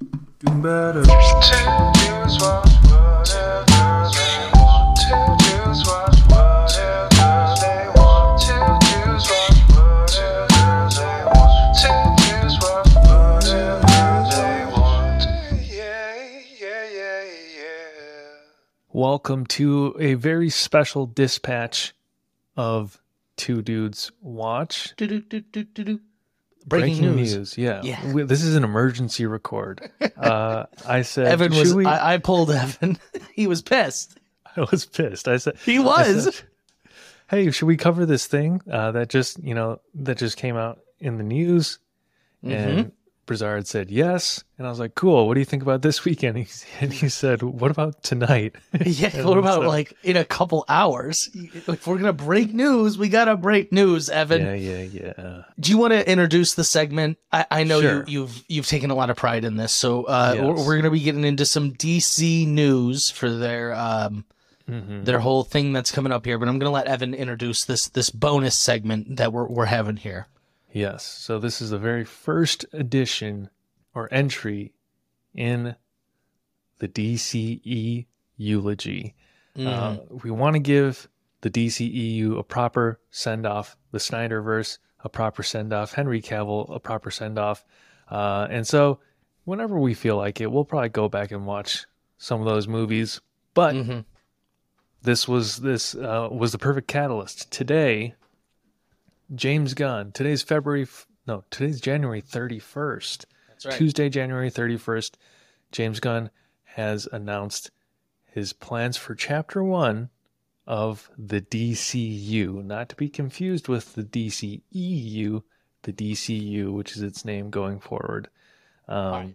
Do better. to just watch whatever they want to just watch whatever they want to just watch whatever they want to just watch whatever they want yeah yeah yeah yeah Welcome to a very special dispatch of Two Dudes Watch. Do-do-do-do-do-do. Breaking, news. Yeah. Yeah. We- this is an emergency record. Uh, I said, Evan should was. we? I, I, I pulled Evan. he was pissed. I was pissed. I said, He was. said, hey, should we cover this thing uh, that just, you know, that just came out in the news? Mm-hmm. And Brizard said yes. And I was like, cool. What do you think about this weekend? He, and he said, what about tonight? Yeah. What about so- like in a couple hours? If we're gonna break news, we gotta break news, Evan. yeah, yeah, yeah. Do you want to introduce the segment? I, I know Sure. you, you've you've taken a lot of pride in this, so uh, Yes. we're, we're going to be getting into some DC news for their um, Mhm. their whole thing that's coming up here. But I'm going to let Evan introduce this this bonus segment that we're we're having here. Yes. So this is the very first edition or entry in the DCE eulogy. Uh, we want to give the DCEU a proper send off, the Snyderverse a proper send off, Henry Cavill a proper send off. Uh, and so whenever we feel like it, we'll probably go back and watch some of those movies. But Mhm. this was this uh, was the perfect catalyst. Today, James Gunn. Today's February. f- No, today's January thirty first. That's right. Tuesday, January thirty first. James Gunn has announced his plans for Chapter One of the DCU, not to be confused with the DCEU, the DCU, which is its name going forward. Um,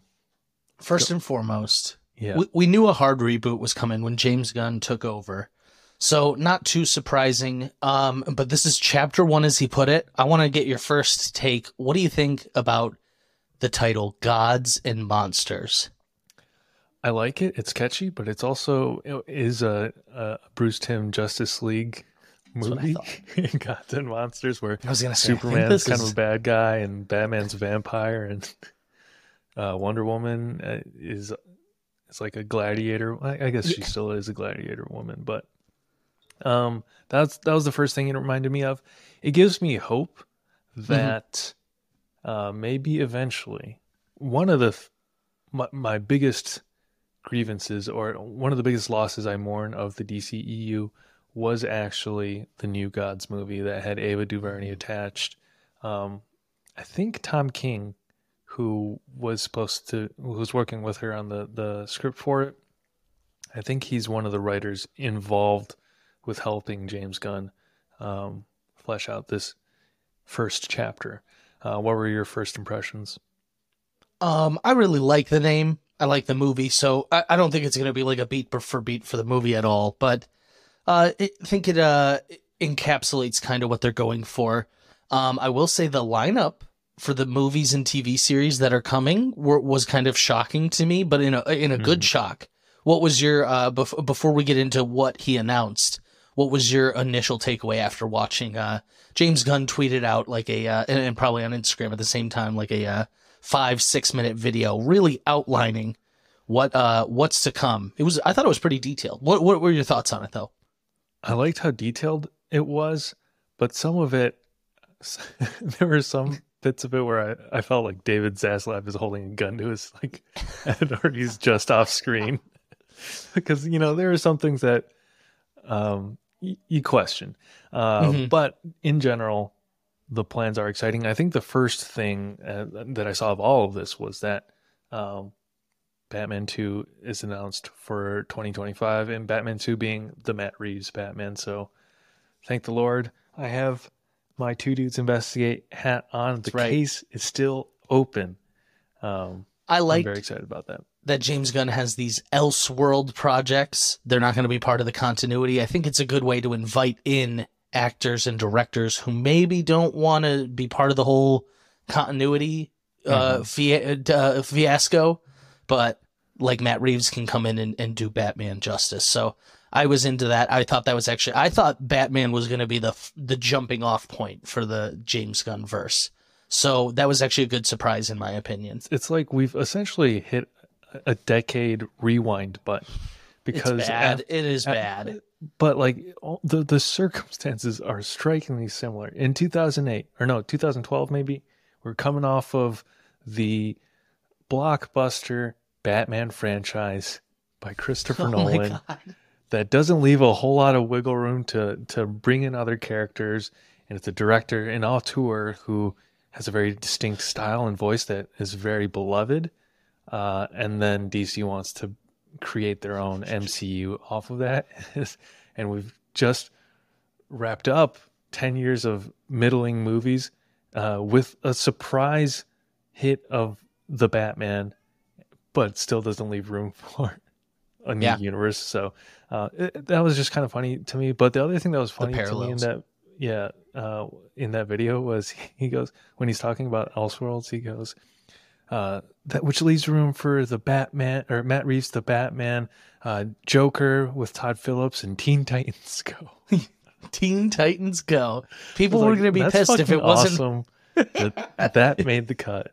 First and foremost, yeah, we, we knew a hard reboot was coming when James Gunn took over. So not too surprising. Um, but this is chapter one, as he put it. I want to get your first take. What do you think about the title "Gods and Monsters"? I like it. It's catchy, but it's also it is a, a Bruce Timm Justice League movie. Gods and Monsters, where I was gonna say Superman's kind is- of a bad guy and Batman's a vampire, and uh, Wonder Woman uh, is it's like a gladiator. I, I guess she still is a gladiator woman, but um, that's that was the first thing it reminded me of. It gives me hope that uh, maybe eventually one of the f- my, my biggest grievances or one of the biggest losses I mourn of the DCEU was actually the New Gods movie that had Ava DuVernay attached. Um, I think Tom King, who was supposed to, who was working with her on the the script for it, I think he's one of the writers involved with helping James Gunn um, flesh out this first chapter. Uh, what were your first impressions? Um, I really like the name. I like the movie, so I, I don't think it's going to be like a beat for beat for the movie at all. But uh, I think it uh encapsulates kind of what they're going for. Um, I will say the lineup for the movies and TV series that are coming were, was kind of shocking to me, but in a in a good shock. What was your uh bef- before we get into what he announced? What was your initial takeaway after watching? Uh, James Gunn tweeted out like a uh, and, and probably on Instagram at the same time like a uh, five six minute video, really outlining what uh what's to come. It was I thought it was pretty detailed. What what were your thoughts on it though? I liked how detailed it was, but some of it, there were some bits of it where I, I felt like David Zaslav is holding a gun to his like or he's just off screen. because, you know, there are some things that um, you question. Uh, Mhm. But in general, the plans are exciting. I think the first thing uh, that I saw of all of this was that um, Batman 2 is announced for 2025, and Batman 2 being the Matt Reeves Batman. So thank the Lord. I have my two dudes investigate hat on. The right. case is still open. Um, I I'm like very excited about that. That James Gunn has these Elseworld projects. They're not going to be part of the continuity. I think it's a good way to invite in actors and directors who maybe don't want to be part of the whole continuity uh, fia- uh, fiasco, but like Matt Reeves can come in and, and do Batman justice. So I was into that. I thought that was actually I thought Batman was going to be the f- the jumping off point for the James Gunn verse. So that was actually a good surprise in my opinion. It's like we've essentially hit a decade rewind button because it's bad. af- it is af- bad. but like all, the the circumstances are strikingly similar. In 2008 or no, 2012 maybe, we're coming off of the blockbuster Batman franchise by Christopher Oh Nolan that doesn't leave a whole lot of wiggle room to to bring in other characters and it's a director an auteur who has a very distinct style and voice that is very beloved uh, and then dc wants to create their own mcu off of that and we've just wrapped up 10 years of middling movies uh, with a surprise hit of the batman but still doesn't leave room for a new Yeah. universe. So uh, it, that was just kind of funny to me. But the other thing that was funny to me in that, yeah, uh, in that video was he goes when he's talking about Elseworlds, he goes, uh, that which leaves room for the Batman or Matt Reeves, the Batman, uh, Joker with Todd Phillips, and Teen Titans Go. Teen Titans Go. People I were going to be pissed if it wasn't awesome that that made the cut.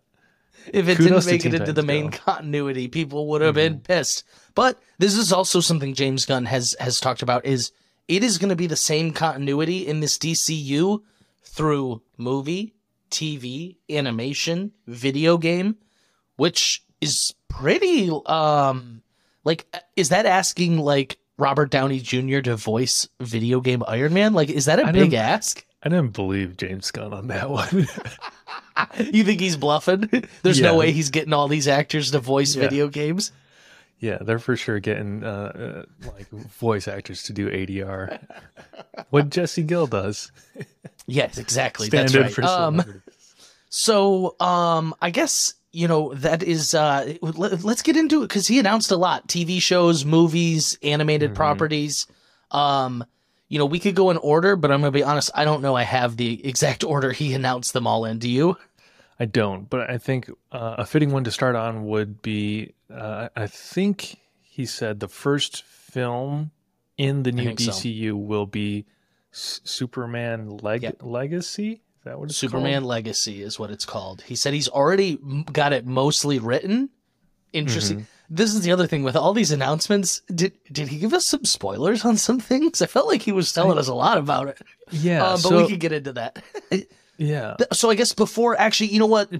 if it Kudos didn't make it into the main Go. continuity. People would have been pissed. But this is also something James Gunn has has talked about is it is going to be the same continuity in this DCU through movie, TV, animation, video game, which is pretty um like is that asking like Robert Downey Jr. to voice video game Iron Man? Like is that a I big ask? I didn't believe James Gunn on that one. You think he's bluffing? There's no way he's getting all these actors to voice Yeah. video games. Yeah, they're for sure getting uh, uh, like voice actors to do ADR. what Jesse Gill does. Yes, exactly. Stand That's right. for Um, so, um, I guess you know that is. Uh, let, us get into it because he announced a lot: TV shows, movies, animated Mhm. properties. Um, you know, we could go in order, but I'm gonna be honest. I don't know. I have the exact order he announced them all in. Do you? I don't, but I think uh, a fitting one to start on would be uh, I think he said the first film in the new think so. DCU will be S- Superman Leg- Yep. Legacy. Is that what it's Superman called? Legacy is what it's called. He said he's already got it mostly written. Interesting. Mm-hmm. This is the other thing with all these announcements. Did did he give us some spoilers on some things? I felt like he was telling us a lot about it. Yeah, Uh, but so, we could get into that. yeah, So I guess before actually, you know what?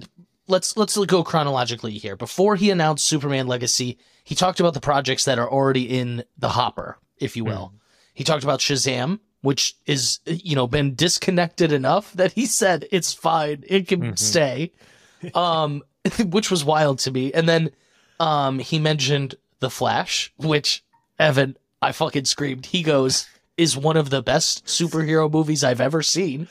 Let's let's go chronologically here. Before he announced Superman Legacy, he talked about the projects that are already in the hopper, if you will. He talked about Shazam, which is you know been disconnected enough that he said it's fine, it can Mhm. stay. Um, which was wild to me. And then um he mentioned The Flash, which Evan, I fucking screamed. He goes, is one of the best superhero movies I've ever seen.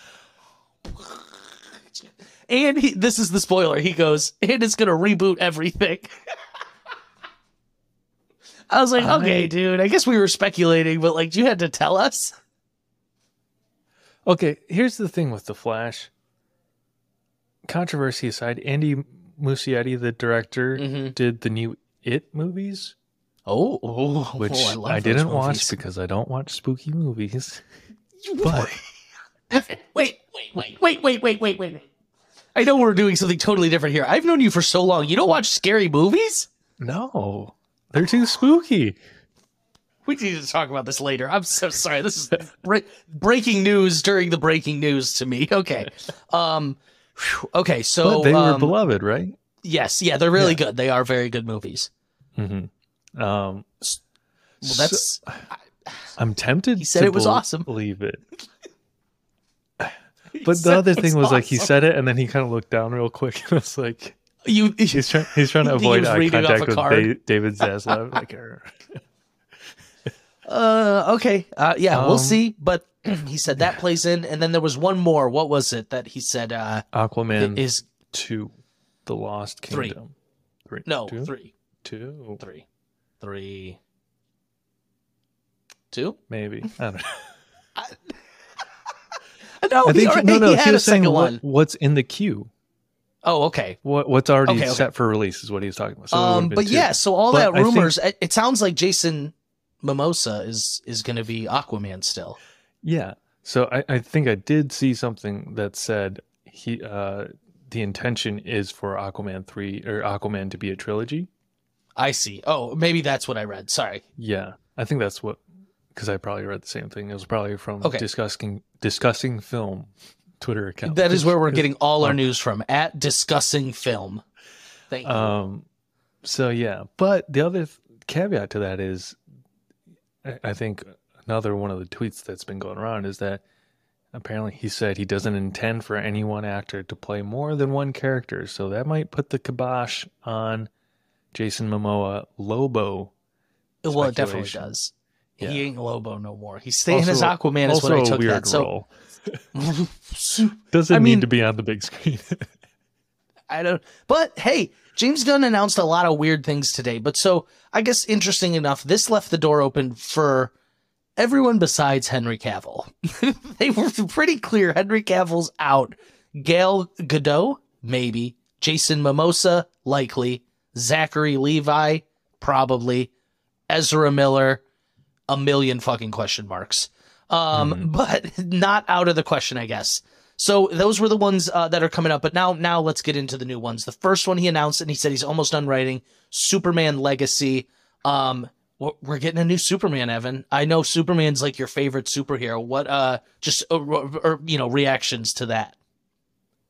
And he, this is the spoiler. He goes, and it's gonna reboot everything. I was like, I- okay, dude. I guess we were speculating, but like, you had to tell us. Okay, here's the thing with the Flash. Controversy aside, Andy Muschietti, the director, Mhm. did the new It movies, Oh, oh which oh, I, those didn't watch because I don't watch spooky movies. But wait, wait, wait, wait, wait, wait, wait, wait. I know we're doing something totally different here. I've known you for so long. You don't watch scary movies? no, they're too spooky. We need to talk about this later. I'm so sorry. This is bre- breaking news during the breaking news to me. Okay. Um okay, so but they were um, beloved, right? yes, yeah, they're really good. They are very good movies. Mm-hmm. Um, Well, that's I'm tempted. He said to it was awesome. Believe it. But the other thing was was like he said it and then he kind of looked down real quick and was like you he's trying he's trying to avoid eye contact with. Da- David Zaslav. like, er. Uh okay. Uh yeah, we'll Um, see, but he said that plays in and then there was one more. What was it that he said uh Aquaman is two, The Lost Kingdom. Three. no, Two? 3. Two, 3. 3 2? maybe. I don't know. No, I think already no, no. he He, had a was saying what, one. what's in the queue. Oh, okay. What what's already Okay, okay. set for release is what he was talking about. So um, but two. yeah, so all But that think- rumors, it, it sounds like Jason Momoa is is going to be Aquaman still. Yeah. So I, I think I did see something that said he uh the intention is for Aquaman three or Aquaman to be a trilogy. I see. Oh, maybe that's what I read. Sorry. Yeah, I think that's what because I probably read the same thing. It was probably from Okay. discussing discussing film Twitter account. That is where we're getting all our news from at discussing film. Thank you. Um, so yeah, but the other th- caveat to that is, I, I think another one of the tweets that's been going around is that apparently he said he doesn't intend for any one actor to play more than one character, so that might put the kibosh on Jason Momoa Lobo. well, it definitely does. Yeah. He ain't Lobo no more. He's staying as Aquaman. Is what also I took weird that. So role. Doesn't I mean- need to be on the big screen. I don't. But hey, James Gunn announced a lot of weird things today. But so I guess interesting enough, this left the door open for everyone besides Henry Cavill. they were pretty clear. Henry Cavill's out. Gail Gadot, maybe. Jason Momoa, likely. Zachary Levi, probably. Ezra Miller, a million fucking question marks. Um, but not out of the question, I guess. So those were the ones uh, that are coming up. But now, now let's get into the new ones. The first one he announced, and he said he's almost done writing Superman Legacy. Um, we're- getting a new Superman, Evan. I know Superman's like your favorite superhero. What, uh, just uh, or, or, you know, reactions to that?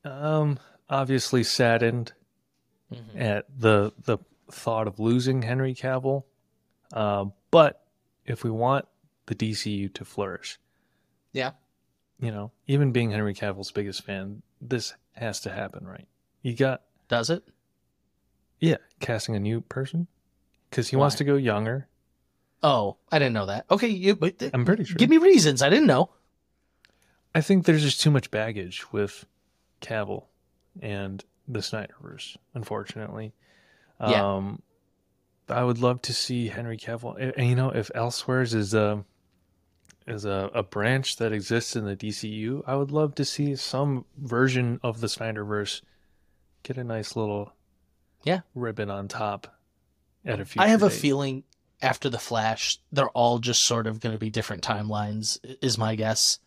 um, obviously saddened Mm-hmm. at the the thought of losing Henry Cavill. Uh, but if we want the DCU to flourish, Yeah. you know, even being Henry Cavill's biggest fan, this has to happen, right? You got Does it? yeah, casting a new person because he wants to go younger. Oh, I didn't know that. Okay, you but, uh, I'm pretty sure. give me reasons. I didn't know. I think there's just too much baggage with Cavill and the Snyderverse, unfortunately. Yeah. Um, I would love to see Henry Cavill. And, you know, if Elseworlds is a is a, a branch that exists in the DCU, I would love to see some version of the Snyderverse get a nice little Yeah. ribbon on top at a future I have a feeling after the Flash, they're all just sort of going to be different timelines, is my guess.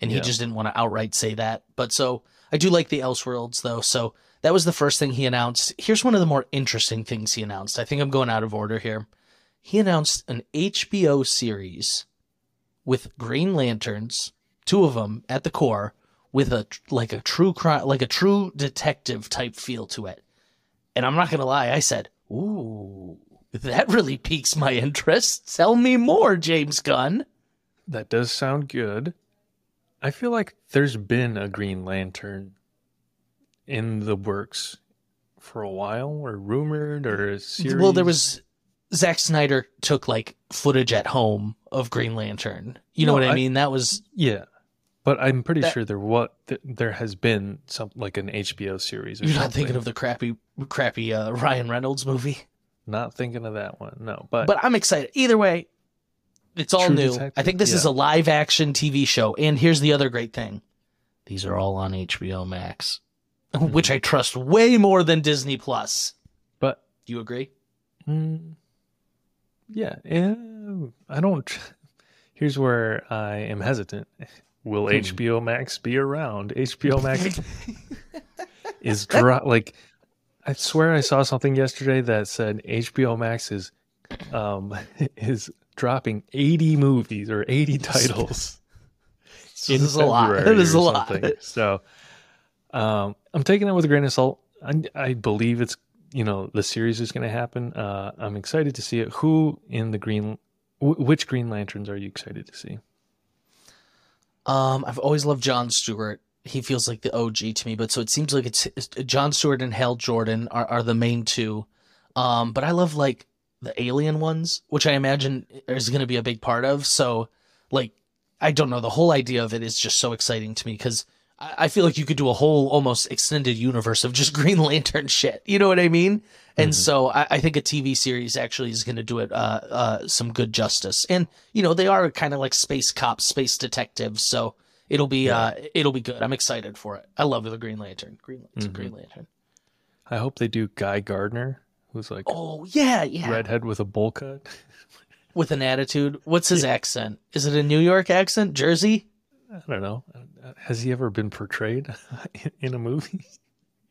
And he just didn't want to outright say that. But so I do like the Elseworlds though. So that was the first thing he announced. Here's one of the more interesting things he announced. I think I'm going out of order here. He announced an HBO series with Green Lanterns, two of them at the core, with a like a true crime, like a true detective type feel to it. And I'm not gonna lie, I said, "Ooh, that really piques my interest. Tell me more, James Gunn." That does sound good. I feel like there's been a Green Lantern in the works for a while, or rumored, or a series. Well, there was Zack Snyder took like footage at home of Green Lantern. You know No, what I, I- mean? That was yeah, but I'm pretty That- sure there what there has been some like an HBO series. Or you're not thinking of the crappy, crappy uh, Ryan Reynolds movie. Not thinking of that one. No, but, But I'm excited. Either way, it's all True new. Detective, I think this is a live action TV show. And here's the other great thing: these are all on HBO Max, which I trust way more than Disney Plus. but Do you agree? mm, yeah, eh, I don't. Here's where I am hesitant. Will Hmm. HBO Max be around? HBO Max is dro- like I swear I saw something yesterday that said HBO Max is um is dropping 80 movies or 80 titles So this is a lot. That is a lot. So um I'm taking it with a grain of salt. I, I believe it's you know the series is going to happen. Uh I'm excited to see it. Who in the green wh- which Green Lanterns are you excited to see? Um, I've always loved John Stewart. He feels like the OG to me, but so it seems like it's, it's John Stewart and Hal Jordan are, are the main two. Um, but I love like the alien ones, which I imagine is going to be a big part of. So, like, I don't know. The whole idea of it is just so exciting to me because I, I feel like you could do a whole almost extended universe of just Green Lantern shit. You know what I mean? And Mhm. so I, I think a TV series actually is going to do it uh, uh, some good justice. And you know they are kind of like space cops, space detectives, so it'll be Yeah. uh, it'll be good. I'm excited for it. I love the Green Lantern. Green a Mhm. Green Lantern. I hope they do Guy Gardner, who's like Oh yeah, yeah. redhead with a bowl cut. With an attitude. What's his accent? Is it a New York accent? Jersey? I don't know. Has he ever been portrayed in a movie?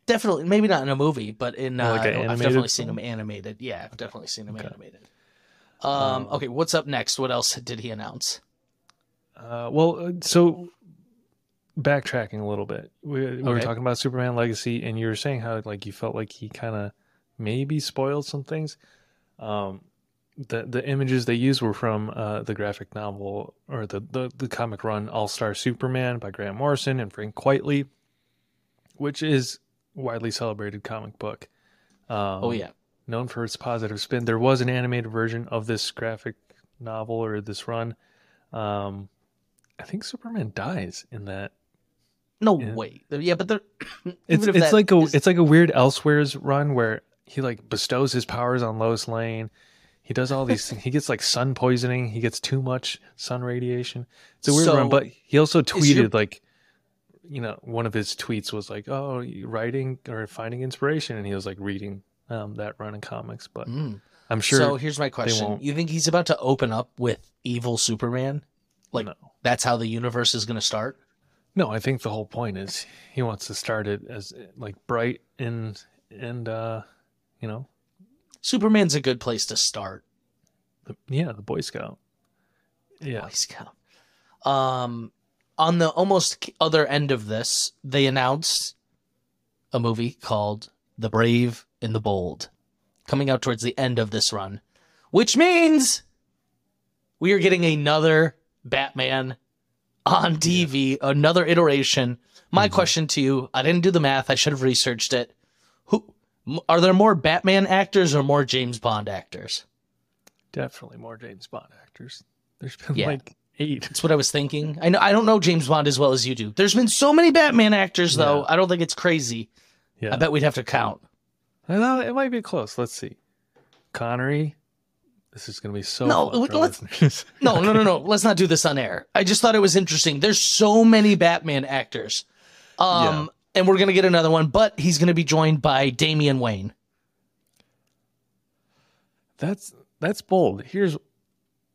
Definitely, maybe not in a movie, but in uh, Like I've definitely seen him animated. Yeah, I've definitely seen him Okay. animated. Um, Um, okay, what's up next? What else did he announce? Uh, well, uh, so backtracking a little bit, we, we were talking about Superman Legacy, and you were saying how like you felt like he kind of maybe spoiled some things. Um, the the images they used were from uh, the graphic novel or the, the the comic run All Star Superman by Grant Morrison and Frank Quitely, which is widely celebrated comic book. Um, oh yeah, known for its positive spin. There was an animated version of this graphic novel or this run. Um, I think Superman dies in that. no way. Yeah, but they're It's it's like a is- it's like a weird Elseworlds run where he like bestows his powers on Lois Lane. He does all these things. He gets like sun poisoning. He gets too much sun radiation. It's a weird So, run, but he also tweeted your- like, you know, one of his tweets was like, "Oh, writing or finding inspiration," and he was like reading um, that run in comics. But Mm. I'm sure So here's my question. You think he's about to open up with evil Superman? Like no. that's how the universe is going to start? No, I think the whole point is he wants to start it as like bright and and uh you know Superman's a good place to start. the, yeah the Boy Scout. Yeah, Boy Scout. Um, on the almost other end of this, they announced a movie called The Brave and the Bold, coming out towards the end of this run, which means we are getting another Batman on TV, another iteration. My Mhm. question to you: I didn't do the math. I should have researched it. Are there more Batman actors or more James Bond actors? definitely more James Bond actors. There's been Yeah. like eight. That's what I was thinking. I know I don't know James Bond as well as you do. There's been so many Batman actors though. Yeah. I don't think it's crazy. Yeah, I bet we'd have to count. I know it might be close. Let's see, Connery. This is gonna be so No, let's-. No, no, no, no. Let's not do this on air. I just thought it was interesting. There's so many Batman actors. Um and we're gonna get another one, but he's gonna be joined by Damian Wayne. That's that's bold. Here's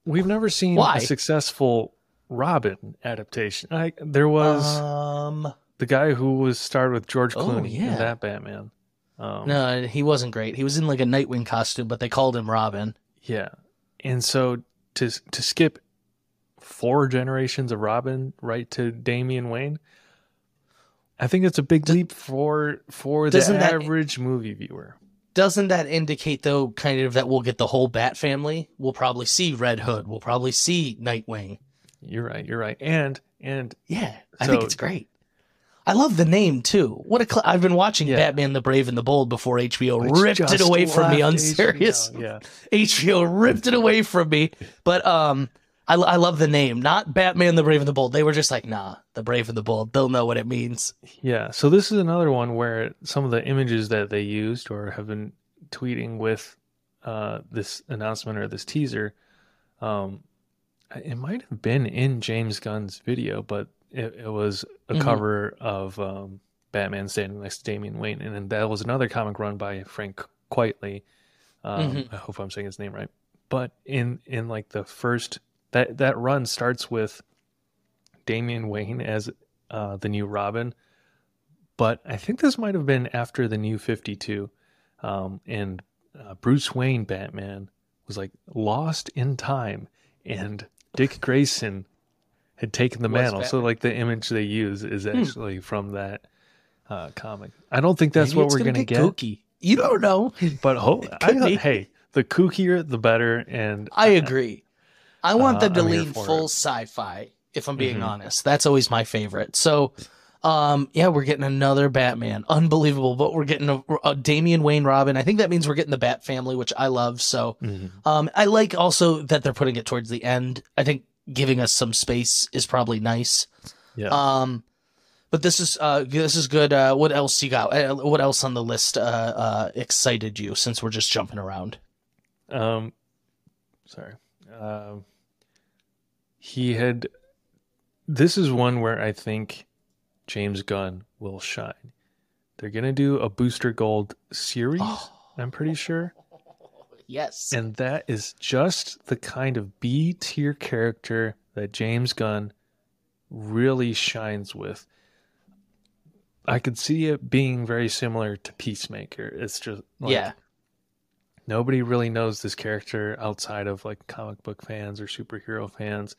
we've never seen Why? a successful Robin adaptation. I, there was. um the guy who was starred with George Clooney Oh, Clooney yeah. in that Batman. Um, no, he wasn't great. He was in like a Nightwing costume, but they called him Robin. Yeah, and so to to skip four generations of Robin right to Damian Wayne, I think it's a big leap for for the that- average movie viewer. Doesn't that indicate though kind of that we'll get the whole Bat family? We'll probably see Red Hood. We'll probably see Nightwing. You're right. You're right. And and Yeah, I think it's great. I love the name too. What a cl- I've been watching Yeah. Batman: The Brave and the Bold before HBO ripped it away from me on HBO. serious. Yeah. HBO ripped it away from me. But um, I, I love the name. Not Batman: The Brave and the Bold. They were just like, nah, The Brave and the Bold. They'll know what it means. Yeah. So this is another one where some of the images that they used or have been tweeting with uh, this announcement or this teaser, um, it might have been in James Gunn's video, but it, it was a Mhm. cover of um, Batman standing next to Damian Wayne, and then that was another comic run by Frank Quitely. Um, Mhm. I hope I'm saying his name right. But in in like the first that that run starts with Damian Wayne as uh, the new Robin, but I think this might have been after the new 52. Um, and uh, Bruce Wayne Batman was like lost in time, and Dick Grayson had taken the mantle. So, like, the image they use is Hmm. actually from that uh, comic. I don't think that's Maybe what we're gonna going to get get, Kooky. You don't know. but ho- I, hey, the kookier, the better. And I agree. I want Uh, them to lean full it. sci-fi. If I'm being Mhm. honest, that's always my favorite. So, um, yeah, we're getting another Batman. Unbelievable, but we're getting a, a Damian Wayne Robin. I think that means we're getting the Bat family, which I love. So, Mhm. um, I like also that they're putting it towards the end. I think giving us some space is probably nice. yeah. Um, but this is uh, this is good. Uh, what else you got? Uh, what else on the list uh, uh, excited you? Since we're just jumping around. Um, sorry. Um, he had. This is one where I think James Gunn will shine. They're gonna do a Booster Gold series. Oh, I'm pretty sure, yes. and that is just the kind of B tier character that James Gunn really shines with. I could see it being very similar to Peacemaker. It's just like, yeah. nobody really knows this character outside of like comic book fans or superhero fans.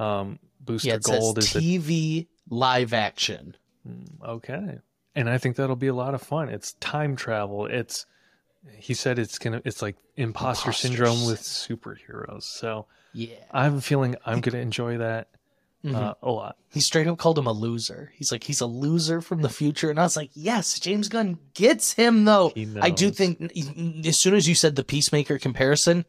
Um, Booster Yeah, Gold says is a TV live action. Mm, Okay. And I think that'll be a lot of fun. It's time travel. It's he said it's gonna it's like imposter Imposter syndrome with superheroes. So Yeah. I have a feeling I'm gonna enjoy that Mhm. uh, a lot. he straight up called him a loser. He's like, he's a loser from the future. And I was like, yes, James Gunn gets him though. I do think as soon as you said the Peacemaker comparison,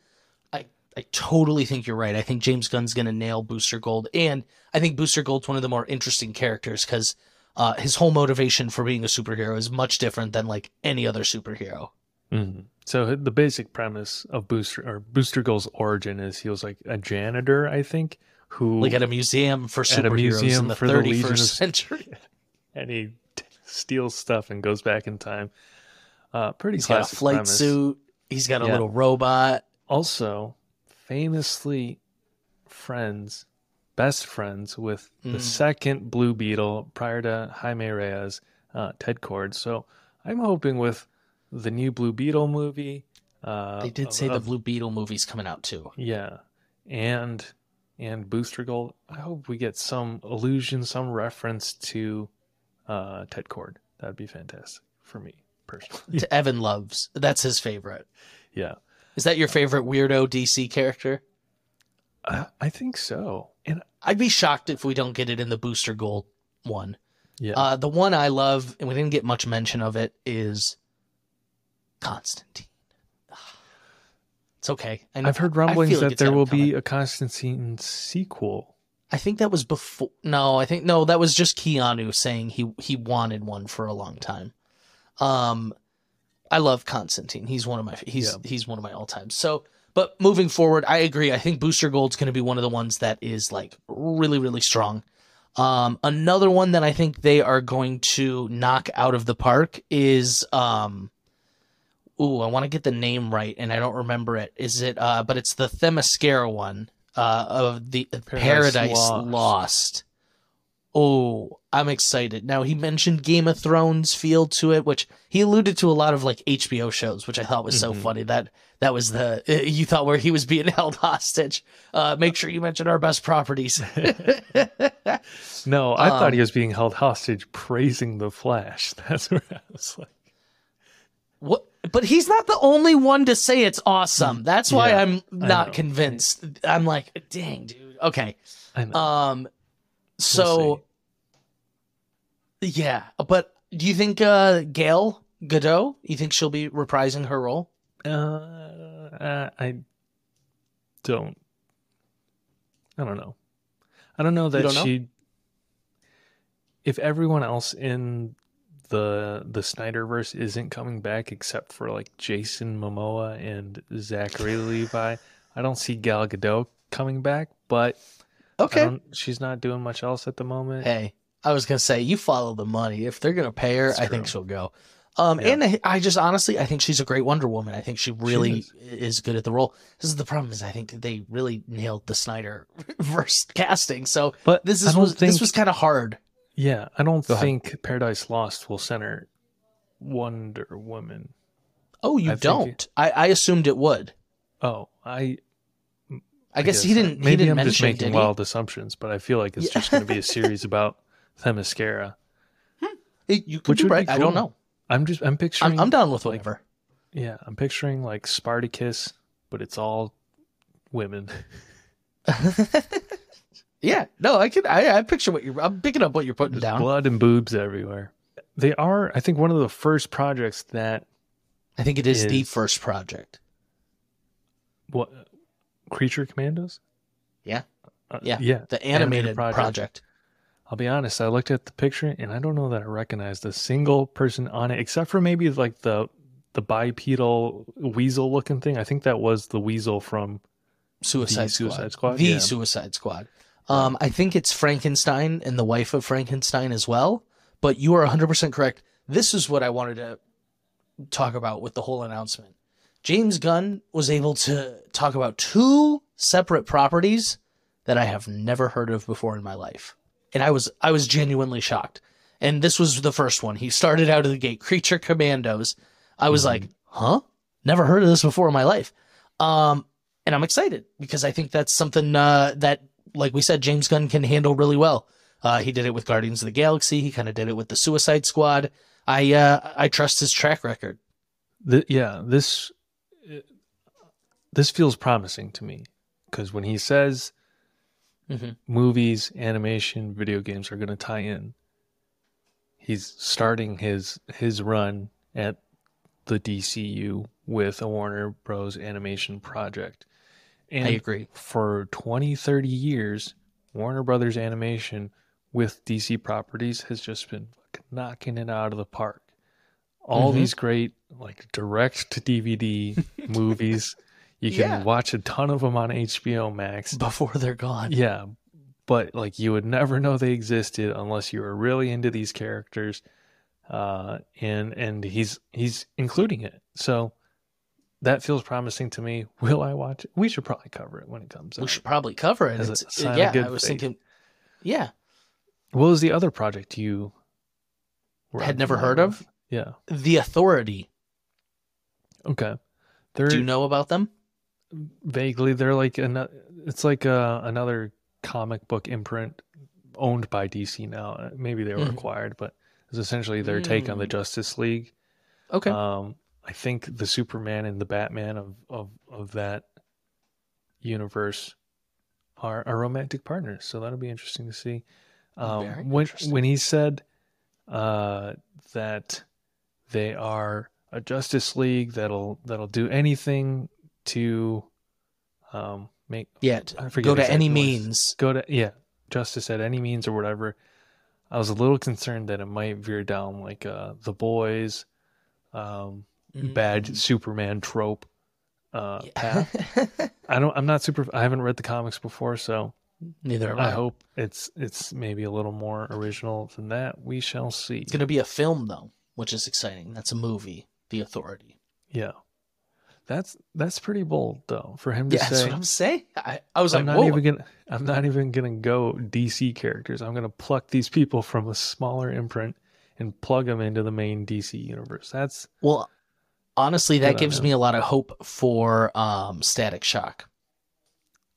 I totally think you're right. I think James Gunn's gonna nail Booster Gold, and I think Booster Gold's one of the more interesting characters because uh, his whole motivation for being a superhero is much different than like any other superhero. Mhm. So the basic premise of Booster or Booster Gold's origin is he was like a janitor, I think, who Like at a museum for superheroes museum in the for the 31st Legion of- century. and he steals stuff and goes back in time. Uh, pretty He's got a flight premise. suit. He's got a Yeah. little robot. also famously friends best friends with the Mm. second blue beetle prior to jaime reyes uh, ted kord so i'm hoping with the new blue beetle movie uh, They did say the Blue Beetle movie's coming out too. yeah and and booster gold i hope we get some allusion some reference to uh, ted kord that'd be fantastic for me personally To Evan loves. That's his favorite. yeah Is that your favorite weirdo DC character? I, I think so and I'd be shocked if we don't get it in the Booster Gold one. yeah Uh, the one I love, and we didn't get much mention of it, is Constantine. It's okay. I I've heard rumblings like that there will come be a Constantine sequel. I think that was before. No, I think no, that was just Keanu saying he he wanted one for a long time. Um, I love Constantine. He's one of my he's Yeah. he's one of my all time. So, but moving forward, I agree. I think Booster Gold's going to be one of the ones that is like really really strong. Um, another one that I think they are going to knock out of the park is um. Ooh, I want to get the name right, and I don't remember it. Is it? Uh, but it's the Themyscira one uh, of the Paradise, Paradise Lost. Lost. Oh, I'm excited. Now he mentioned Game of Thrones feel to it, which he alluded to a lot of like HBO shows, which I thought was so Mhm. funny. That that was the you thought where he was being held hostage. Uh, make sure you mention our best properties. No, I thought Um, he was being held hostage praising the Flash. That's where I was like, what? But he's not the only one to say it's awesome. That's why Yeah, I'm not convinced. I'm like, dang, dude. Okay. I know. Um, so yeah, but do you think uh Gail Gadot? You think she'll be reprising her role? uh, I don't. I don't know. I don't know that don't know? she. If everyone else in the the Snyderverse isn't coming back except for like Jason Momoa and Zachary Levi, I don't see Gal Gadot coming back. But Okay. she's not doing much else at the moment. Hey, I was gonna say you follow the money. If they're gonna pay her, That's I think she'll go. Um, Yeah. and I, I just honestly, I think she's a great Wonder Woman. I think she really is. is. good at the role. This is the problem is I think they really nailed the Snyder verse casting. So But this is was think, this was kind of hard. Yeah, I don't Go ahead. think Paradise Lost will center Wonder Woman. Oh, you I don't? I, I assumed it would. Oh, I. I, guess, he didn't. Maybe he didn't I'm mention, just making wild assumptions, but I feel like it's Yeah. just going to be a series about Themyscira. Hmm. It- you could Which be right. I don't know. I'm just I'm picturing I'm, I'm down with like- whatever. yeah I'm picturing like Spartacus, but it's all women. yeah, no, I can. I, I picture what you're. I'm picking up what you're putting There's down. blood and boobs everywhere. They are, I think, one of the first projects that I think it is, the first project. what Creature Commandos. Yeah. Uh, Yeah. yeah. The animated, project. I'll be honest, I looked at the picture and I don't know that I recognized a single person on it except for maybe like the the bipedal weasel looking thing. I think that was the weasel from Suicide, The Squad. Suicide Squad, The yeah. Suicide Squad. Um, I think it's Frankenstein and the wife of Frankenstein as well. But you are 100% correct. This is what I wanted to talk about with the whole announcement. James Gunn was able to talk about two separate properties that I have never heard of before in my life. And I was I was genuinely shocked. and this was the first one. He started out of the gate, Creature Commandos. I was Mhm. like, huh? Never heard of this before in my life. Um, and I'm excited because I think that's something uh, that, like we said, James Gunn can handle really well. Uh, he did it with Guardians of the Galaxy. He kind of did it with the Suicide Squad. I uh, I trust his track record. Th- yeah, this this feels promising to me because when he says Mhm. movies, animation, video games are going to tie in, he's starting his his run at the DCU with a Warner Bros. animation project. And I agree. for 20, 30 years, Warner Brothers Animation with DC properties has just been knocking it out of the park. All Mhm. these great, like, direct to DVD movies. You can Yeah. watch a ton of them on HBO Max. Before they're gone. Yeah. But, like, you would never know they existed unless you were really into these characters. Uh, and and he's he's including it. So that feels promising to me. Will I watch it? We should probably cover it when it comes out. We should probably cover it. As a It's- sign of yeah, good I was faith. thinking. Yeah, What was the other project you were Had never heard of? with? Yeah. The Authority. Okay. They're Do you know about them? Vaguely they're like an, it's like uh, another comic book imprint owned by DC now. Uh, Maybe they were Mhm. acquired, but it's essentially their take on the Mm. Justice League. Okay. Um, I think the Superman and the Batman of of of that universe are, are romantic partners, so that'll be interesting to see. Um, when interesting. when he said uh, that they are a Justice League that'll that'll do anything to um, make yeah. I forget Go to any means. go to yeah justice at any means or whatever i was a little concerned that it might veer down like uh the boys um bad superman trope uh path. I don't i'm not super i haven't read the comics before so Neither i I. hope it's it's maybe a little more original than that we shall see It's gonna be a film though, which is exciting. That's a movie. The Authority. yeah that's that's pretty bold though for him to Yeah, that's say what I'm saying. I, I was I'm like, not whoa. even gonna. I'm not even gonna go DC characters. I'm gonna pluck these people from a smaller imprint and plug them into the main DC universe. That's Well, honestly, that gives me a lot of hope for um, Static Shock.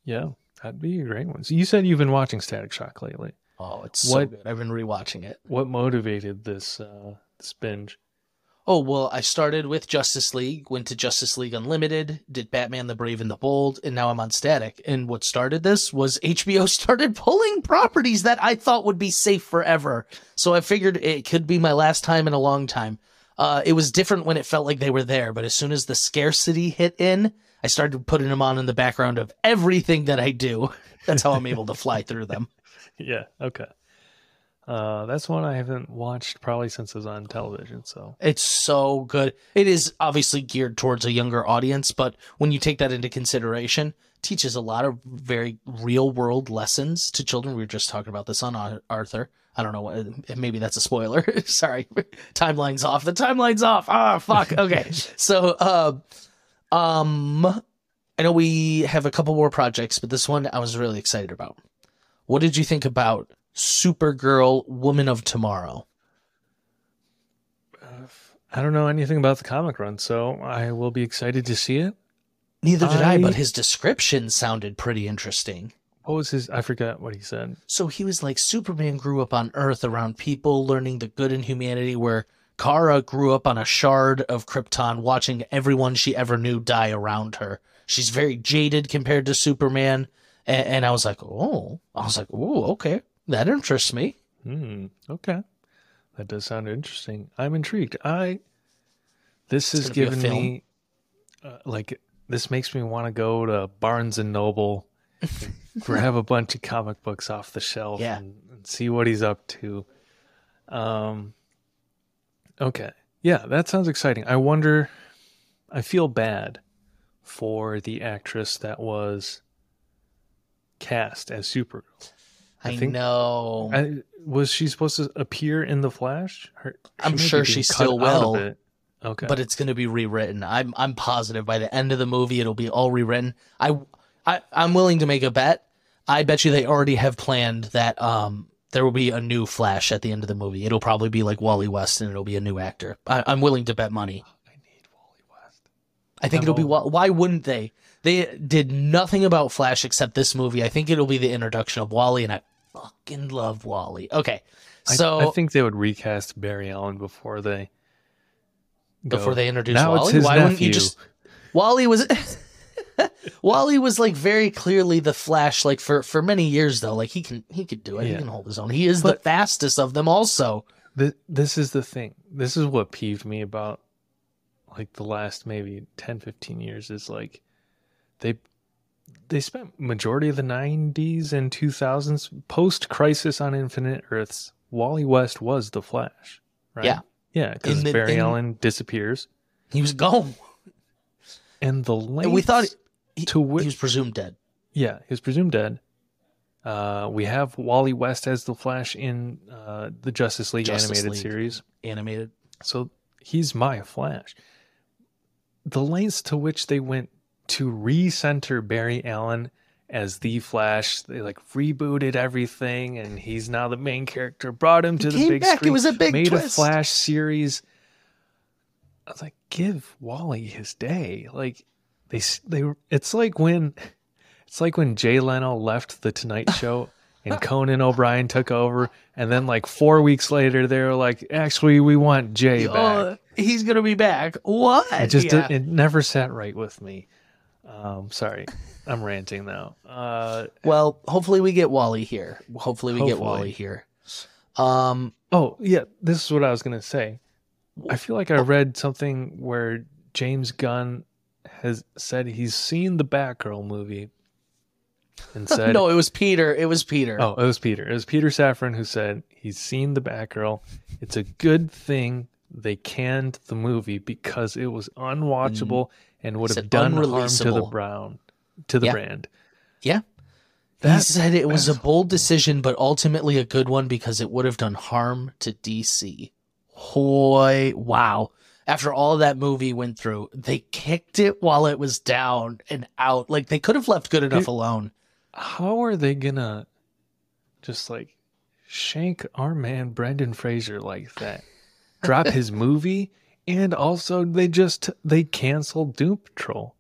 yeah, that'd be a great one. So you said you've been watching Static Shock lately. Oh, it's so What- good. I've been rewatching it. What motivated this uh, this binge? Oh, well, I started with Justice League, went to Justice League Unlimited, did Batman the Brave and the Bold, and now I'm on Static. And what started this was HBO started pulling properties that I thought would be safe forever. So I figured it could be my last time in a long time. Uh, it was different when it felt like they were there, but as soon as the scarcity hit in, I started putting them on in the background of everything that I do. That's how I'm able to fly through them. Yeah, okay. Uh, that's one I haven't watched probably since it was on television. So It's so good. It is obviously geared towards a younger audience, but when you take that into consideration, teaches a lot of very real world lessons to children. We were just talking about this on Arthur. I don't know what maybe that's a spoiler. Sorry. Timeline's off. The timeline's off. Ah, fuck. Okay. so uh um I know we have a couple more projects, but this one I was really excited about. What did you think about Supergirl Woman of Tomorrow? I don't know anything about the comic run, so I will be excited to see it. Neither did I, I- but his description sounded pretty interesting. What was his? I forgot what he said. So he was like Superman grew up on Earth around people learning the good in humanity, where Kara grew up on a shard of Krypton, watching everyone she ever knew die around her. She's very jaded compared to Superman, and, and I was like, oh, I was like, oh, okay, that interests me. Hmm. Okay, that does sound interesting. I'm intrigued. I. This has gonna be a given me, uh, like, this makes me want to go to Barnes and Noble, grab a bunch of comic books off the shelf, Yeah. and, and see what he's up to. Um. Okay. Yeah, that sounds exciting. I wonder. I feel bad for the actress that was cast as Supergirl. I I, think- know. I, was she supposed to appear in the Flash? Her, I'm sure she still will, it. Okay, but it's going to be rewritten. I'm I'm positive by the end of the movie it'll be all rewritten. I, I I'm willing to make a bet. I bet you they already have planned that um there will be a new Flash at the end of the movie. It'll probably be like Wally West, and it'll be a new actor. I, I'm willing to bet money. I need Wally West. I think I'm it'll be. Why wouldn't they? They did nothing about Flash except this movie. I think it'll be the introduction of Wally, and I fucking love Wally. Okay, so I, think they would recast Barry Allen before they go. before they introduce now Wally, why nephew. wouldn't you just? Wally was. Wally was like very clearly the Flash, like for for many years though. Like he can he could do it. He can hold his own. He is the fastest of them. Also, Th- this is the thing. This is what peeved me about like the last maybe 10 15 years is like they they spent majority of the 90s and 2000s post crisis on infinite earths wally west was the flash right Yeah. yeah because barry in- allen disappears he was gone, and the length and we thought he, to whi- he was presumed dead. yeah he was presumed dead uh, we have Wally West as the Flash in uh, the Justice League Justice animated League. series. Animated. So he's my Flash. The lengths to which they went to recenter Barry Allen as the Flash, they like rebooted everything, and he's now the main character. Brought him to the came big back, it was a big made a. Flash series. I was like, give Wally his day. Like they, they, were- it's like when, it's like when Jay Leno left the Tonight Show. And Conan O'Brien took over, and then like four weeks later, they were like, "Actually, we want Jay oh, back." Oh, he's gonna be back. What? It just Yeah. it never sat right with me. Um, sorry, I'm ranting now. Uh, Well, hopefully we get Wally here. Hopefully we get Wally here. Um, oh yeah, this is what I was gonna say. I feel like I read something where James Gunn has said he's seen the Batgirl movie, and said, no, it was Peter. It was Peter. "Oh, it was Peter. It was Peter Safran who said he's seen the Batgirl. It's a good thing they canned the movie because it was unwatchable and would. Have done harm to the brown to the Yeah. brand." Yeah. he said it was a bold decision, but ultimately a good one because it would have done harm to DC. Hoy, wow. After all that movie went through, they kicked it while it was down and out. Like they could have left good enough It- alone. how are they gonna just like shank our man Brendan Fraser like that? Drop his movie, and also they just they canceled Doom Patrol.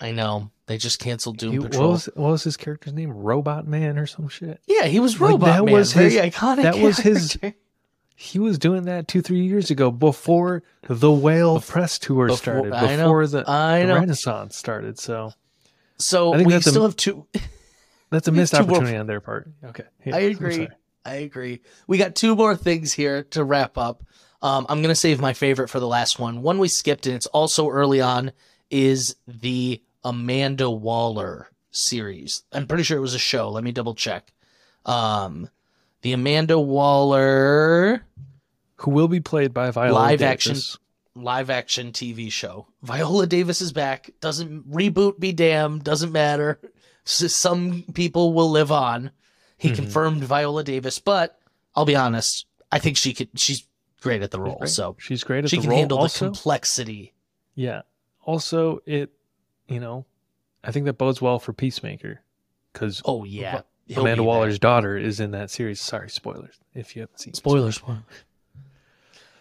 I know. They just canceled Doom He- what Patrol. was what was his character's name? Robot Man or some shit. yeah, he was Like, Robot that Man. was very his- iconic. that was his- He was doing that two three years ago before the Whale press tour before- started. I know, Before the, I the. Renaissance started. So So I think we that's a- still have two. that's a missed two more- opportunity on their part. Okay, Yeah, I agree. I agree. We got two more things here to wrap up. Um, I'm gonna save my favorite for the last one. One we skipped, and it's also early on, is the Amanda Waller series. I'm pretty sure it was a show. Let me double check. Um, the Amanda Waller Who will be played by Viola Live Davis. action live action TV show. Viola Davis is back. Doesn't reboot be damned. Doesn't matter. Some people will live on. He Mhm. confirmed Viola Davis, but I'll be honest. I think she could. She's great at the role. Great. So she's great at the role. she can role. handle also, the complexity. yeah. Also, it, you know, I think that bodes well for Peacemaker, because Oh yeah, He'll Amanda Waller's daughter is in that series. Sorry, spoilers if you haven't seen. there. spoilers.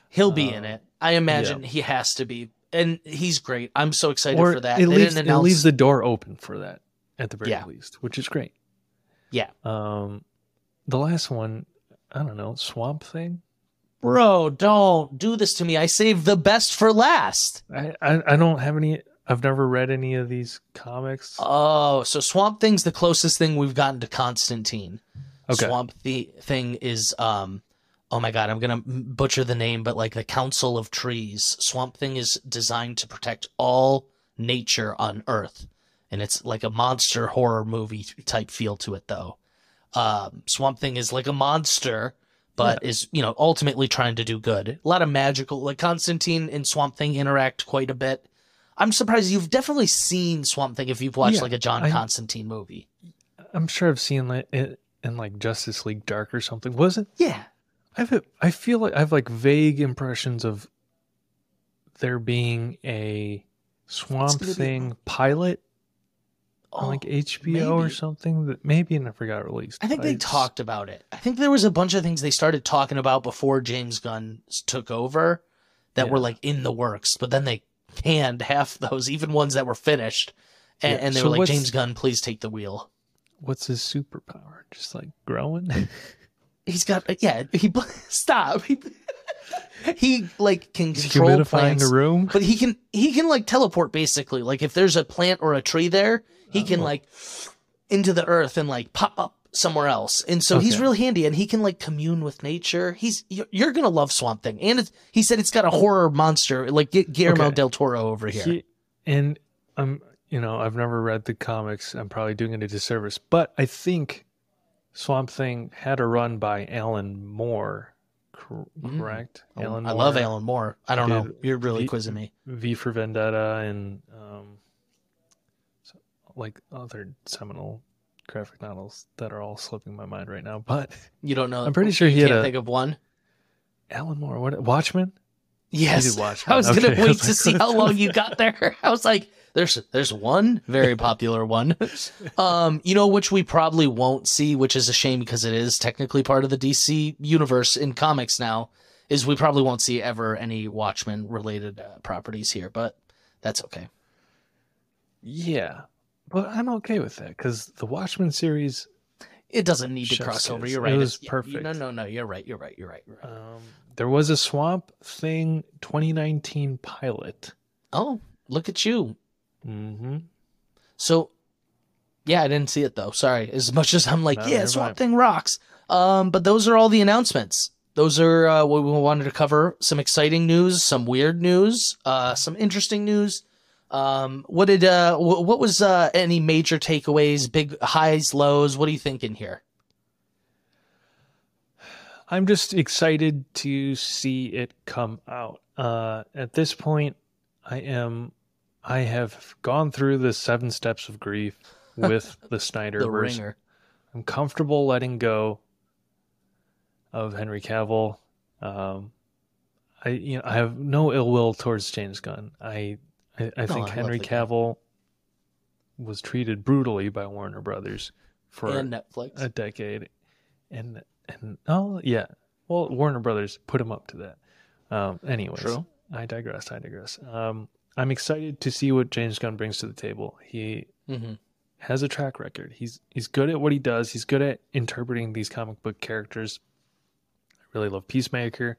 He'll be in Uh, it. I imagine he has to be, and he's great. I'm so excited Or for that. it leaves, didn't it leaves the door open for that at the very Yeah. least, which is great. Yeah. Um, the last one, I don't know, Swamp Thing. Bro, don't do this to me. I saved the best for last. I, I I don't have any. I've never read any of these comics. Oh, so Swamp Thing's the closest thing we've gotten to Constantine. Okay. Swamp the thing is um oh my god, I'm going to butcher the name but like the Council of Trees. Swamp Thing is designed to protect all nature on Earth. And it's like a monster horror movie type feel to it though. Um Swamp Thing is like a monster but is, you know, ultimately trying to do good. A lot of magical like Constantine and Swamp Thing interact quite a bit. I'm surprised you've definitely seen Swamp Thing if you've watched Yeah, like a John I- Constantine movie. I'm sure I've seen like, it in like Justice League Dark or something. Was it? Yeah. I've I feel like I have like vague impressions of there being a Swamp Thing pilot on like Oh, HBO or something that maybe never got released. I think they It's- talked about it. I think there was a bunch of things they started talking about before James Gunn took over that were like in the works, but then they canned half those, even ones that were finished. And, Yeah, and they so were like, James Gunn, please take the wheel. What's his superpower? Just like growing? He's got, uh, yeah, he, stop. He, he like can control plants, a room? but he can, he can like teleport basically. Like if there's a plant or a tree there, he can Oh. like into the earth and like pop up somewhere else. And so he's real handy and he can like commune with nature. He's you're, you're going to love Swamp Thing. And it's, he said it's got a horror monster like Gu- Guillermo Okay. del Toro over here. He- and I'm, you know, I've never read the comics. I'm probably doing it a disservice, but I think Swamp Thing had a run by Alan Moore. Correct? Oh, Alan I love Alan Moore. I don't know. You're really the- quizzing me. V for Vendetta, and um, so, like other seminal graphic novels that are all slipping my mind right now. But You don't know. I'm pretty sure he had can't a think of one. Alan Moore. What Watchmen? Yes. I was gonna wait to see how long you got there. I was like, "There's, there's one very popular one, um, you know, which we probably won't see, which is a shame because it is technically part of the DC universe in comics now. Is we probably won't see ever any Watchmen related uh, properties here, but that's okay. Yeah, but I'm okay with that because the Watchmen series. It doesn't need to Chef's cross over. You're right. It was Yeah, perfect. No, no, no. You're right. You're right. You're right. You're right. Um, there was a Swamp Thing 2019 pilot. Oh, look at you. Mm-hmm. So, yeah, I didn't see it though. Sorry. As much as I'm like, No, yeah, Swamp. Thing rocks. Um, but those are all the announcements. Those are uh, what we wanted to cover. Some exciting news, some weird news, uh, some interesting news. Um, what did uh, wh- what was uh, any major takeaways? Big highs, lows. What are you thinking here? I'm just excited to see it come out. Uh, at this point, I am. I have gone through the seven steps of grief with the The Snyderverse. ringer. I'm comfortable letting go of Henry Cavill. Um, I you know I have no ill will towards James Gunn. I I, I think I Henry guy. Cavill was treated brutally by Warner Brothers for and Netflix. a decade, and and oh yeah, well Warner Brothers put him up to that. Um, anyways, True. I digress. I digress. Um, I'm excited to see what James Gunn brings to the table. He hmm has a track record. He's he's good at what he does. He's good at interpreting these comic book characters. I really love Peacemaker.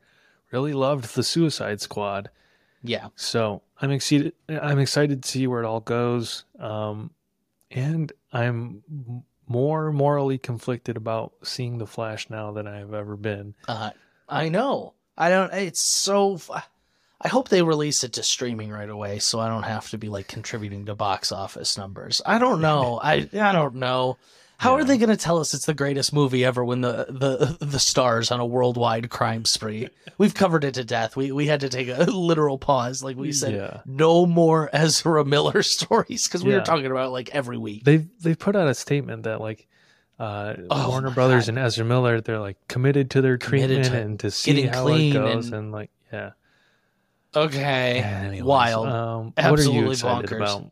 Really loved the Suicide Squad. Yeah. So I'm excited. I'm excited to see where it all goes. Um, and I'm more morally conflicted about seeing the Flash now than I have ever been. Uh, I know. I don't. It's so. I hope they release it to streaming right away, so I don't have to be like contributing to box office numbers. I don't know. I I don't know. How are they going to tell us it's the greatest movie ever when the the the stars on a worldwide crime spree? We've covered it to death. We we had to take a literal pause, like we said. Yeah. No more Ezra Miller stories because we were talking about it like every week. They've they've put out a statement that like uh, Oh Warner Brothers God. and Ezra Miller they're like committed to their Committed treatment to and to see getting how clean it goes and- and, like yeah. Okay, Anyways, wild. Um, what are you excited bonkers.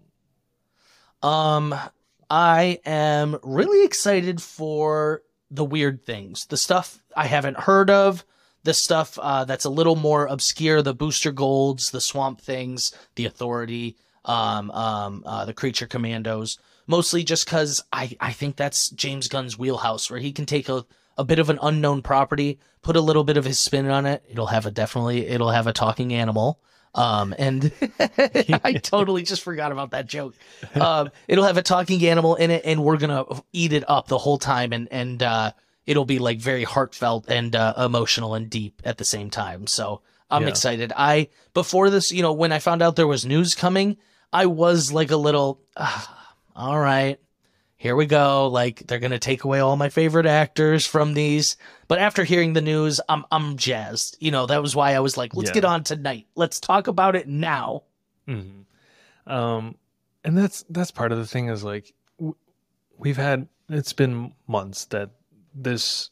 about? Um, I am really excited for the weird things, the stuff I haven't heard of, the stuff uh, that's a little more obscure, the booster golds, the swamp things, the authority, um, um, uh, the creature commandos. Mostly just because I, I think that's James Gunn's wheelhouse, where he can take a, a bit of an unknown property, put a little bit of his spin on it. It'll have a definitely it'll have a talking animal. Um, and I totally just forgot about that joke. Um, it'll have a talking animal in it, and we're gonna eat it up the whole time, and and uh, it'll be like very heartfelt and uh, emotional and deep at the same time. So I'm Yeah. excited. I before this, you know, when I found out there was news coming, I was like a little, ah, all right, here we go. Like they're gonna take away all my favorite actors from these. But after hearing the news, I'm I'm jazzed. You know, that was why I was like, let's Yeah. get on tonight. Let's talk about it now. hmm Um, and that's that's part of the thing is like we've had it's been months that this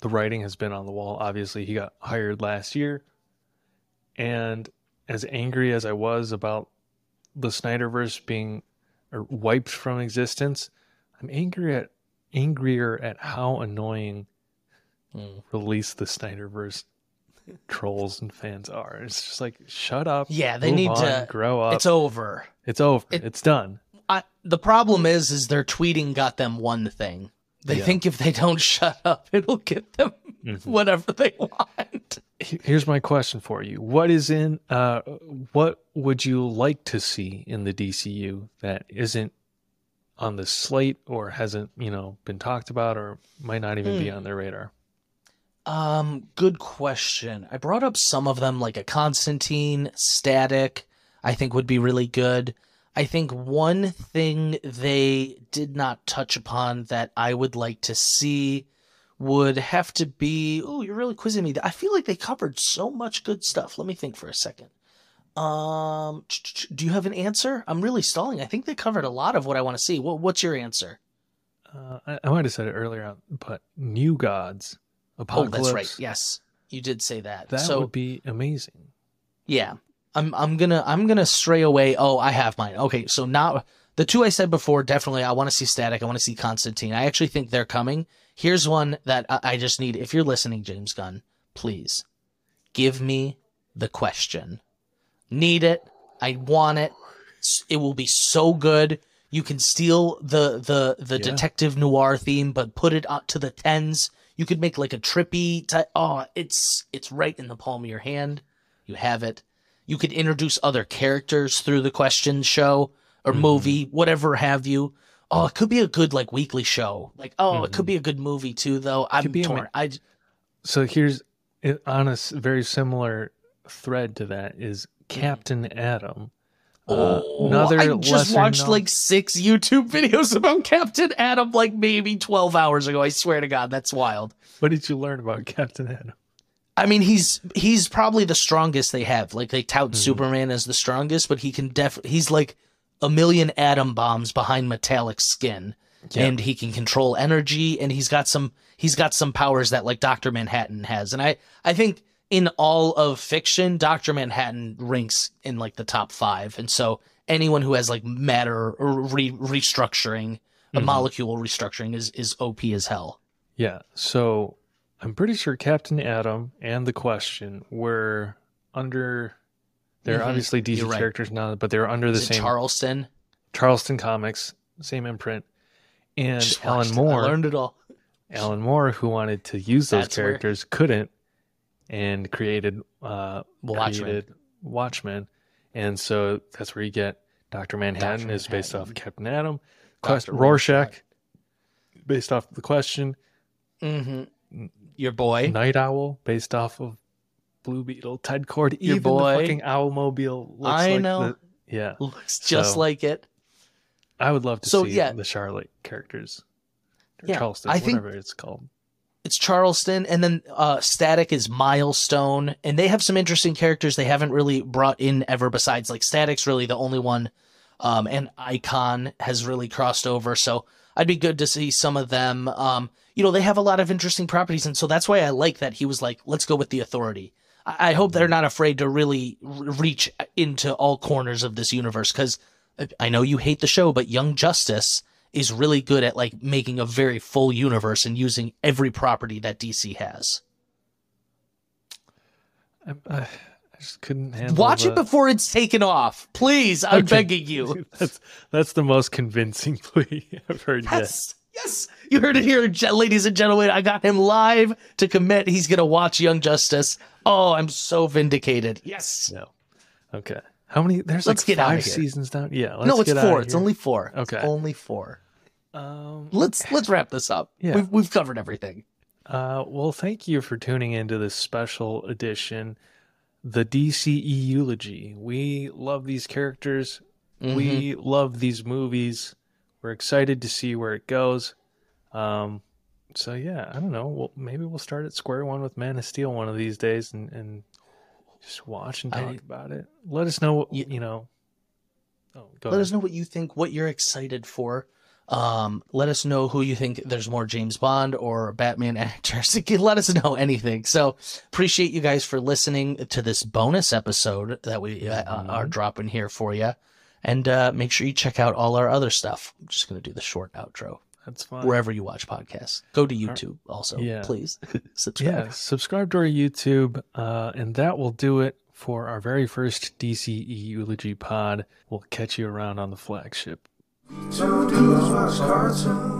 the writing has been on the wall. Obviously, he got hired last year, and as angry as I was about the Snyderverse being wiped from existence. I'm angry at angrier at how annoying Mm. release the Snyderverse trolls and fans are. It's just like shut up. Yeah, they need on, to- grow up. It's over. It's over. it- it's done. I, the problem is, is their tweeting got them one thing. They Yeah. think if they don't shut up, it'll get them Mhm. whatever they want. Here's my question for you. What is in uh what would you like to see in the DCU that isn't on the slate or hasn't, you know, been talked about or might not even be Hmm. on their radar? Um, good question. I brought up some of them, like a Constantine, Static. I think would be really good. I think one thing they did not touch upon that I would like to see would have to be. Oh, you're really quizzing me. I feel like they covered so much good stuff. Let me think for a second. Um, do you have an answer? I'm really stalling. I think they covered a lot of what I want to see. What, what's your answer? Uh, I, I might have said it earlier, but New Gods, Oh, Apokolips. that's right. Yes, you did say that. That so would be amazing. Yeah. I'm I'm gonna I'm gonna stray away. Oh, I have mine. Okay, so now the two I said before, definitely I want to see Static. I want to see Constantine. I actually think they're coming. Here's one that I, I just need. If you're listening, James Gunn, please give me the question. Need it. I want it. It will be so good. You can steal the the the Yeah. detective noir theme, but put it up to the tens. You could make like a trippy. Ty- oh, it's it's right in the palm of your hand. You have it. You could introduce other characters through the question show or Mhm. movie, whatever have you. Oh, it could be a good like weekly show. Like, oh, it Mhm. could be a good movie too, though. I'm torn. ma- I j- So here's on a very similar thread to that is Captain Atom. Uh, oh, another I just watched known- like six YouTube videos about Captain Atom like maybe twelve hours ago. I swear to God, that's wild. What did you learn about Captain Atom? I mean, he's he's probably the strongest they have. Like they tout Mhm. Superman as the strongest, but he can def he's like a million atom bombs behind metallic skin. Yeah. and he can control energy and he's got some he's got some powers that like Dr. Manhattan has. And I I think in all of fiction, Dr. Manhattan ranks in like the top 5. And so anyone who has like matter re- restructuring, a Mhm. molecule restructuring is is OP as hell. Yeah. So I'm pretty sure Captain Atom and the Question were under. They're Mhm. obviously DC right. characters now, but they're under the Is it same Charleston? Charleston Comics, same imprint. And Just Alan it. Moore, I learned it all. Alan Moore, who wanted to use those That's characters, couldn't, and created uh, Watchmen. created Watchmen, and so that's where you get Doctor Manhattan Dr. is based off Captain Atom, Dr. Quest- Rorschach, based off the Question, Mm-hmm. Your boy. Nite Owl, based off of Blue Beetle, Ted Kord, Your even boy. the fucking Owlmobile looks I like know. the- yeah, Looks just So- like it. I would love to So, see yeah. the Charlotte characters, Yeah, Charleston, I think- whatever it's called. It's Charleston, and then uh, Static is Milestone, and they have some interesting characters they haven't really brought in ever. Besides, like Static's really the only one, um, and Icon has really crossed over. So I'd be good to see some of them. Um, you know, they have a lot of interesting properties, and so that's why I like that he was like, "Let's go with the Authority." I, I hope they're not afraid to really reach into all corners of this universe because I know you hate the show, but Young Justice is really good at like making a very full universe and using every property that DC has. I, I, just couldn't handle. Watch the- it before it's taken off, please. I'm Okay. begging you. that's that's the most convincing plea I've heard yet. Yes, yes, you heard it here, ladies and gentlemen. I got him live to commit. He's gonna watch Young Justice. Oh, I'm so vindicated. Yes. No. Okay. How many? There's Let's like get five seasons down. Yeah. Let's no, it's four. It's only four. Okay. It's only four. Um, Let's let's wrap this up. Yeah. We've we've covered everything. uh, well, thank you for tuning into this special edition, the DCE eulogy. We love these characters. Mhm. We love these movies. We're excited to see where it goes. Um, so yeah, I don't know. Well, maybe we'll start at square one with Man of Steel one of these days, and, and just watch and talk about it. Let us know what Ye- you know. Oh, go let ahead. us know what you think, what you're excited for. Um, let us know who you think there's more James Bond or Batman actors. let us know anything. So appreciate you guys for listening to this bonus episode that we uh, Mhm. are dropping here for you. And uh, make sure you check out all our other stuff. I'm just going to do the short outro. That's fine. Wherever you watch podcasts, go to YouTube also, Yeah. please subscribe. Yeah, subscribe to our YouTube, uh, and that will do it for our very first DCE eulogy pod. We'll catch you around on the flagship. Two dudes watch cartoons.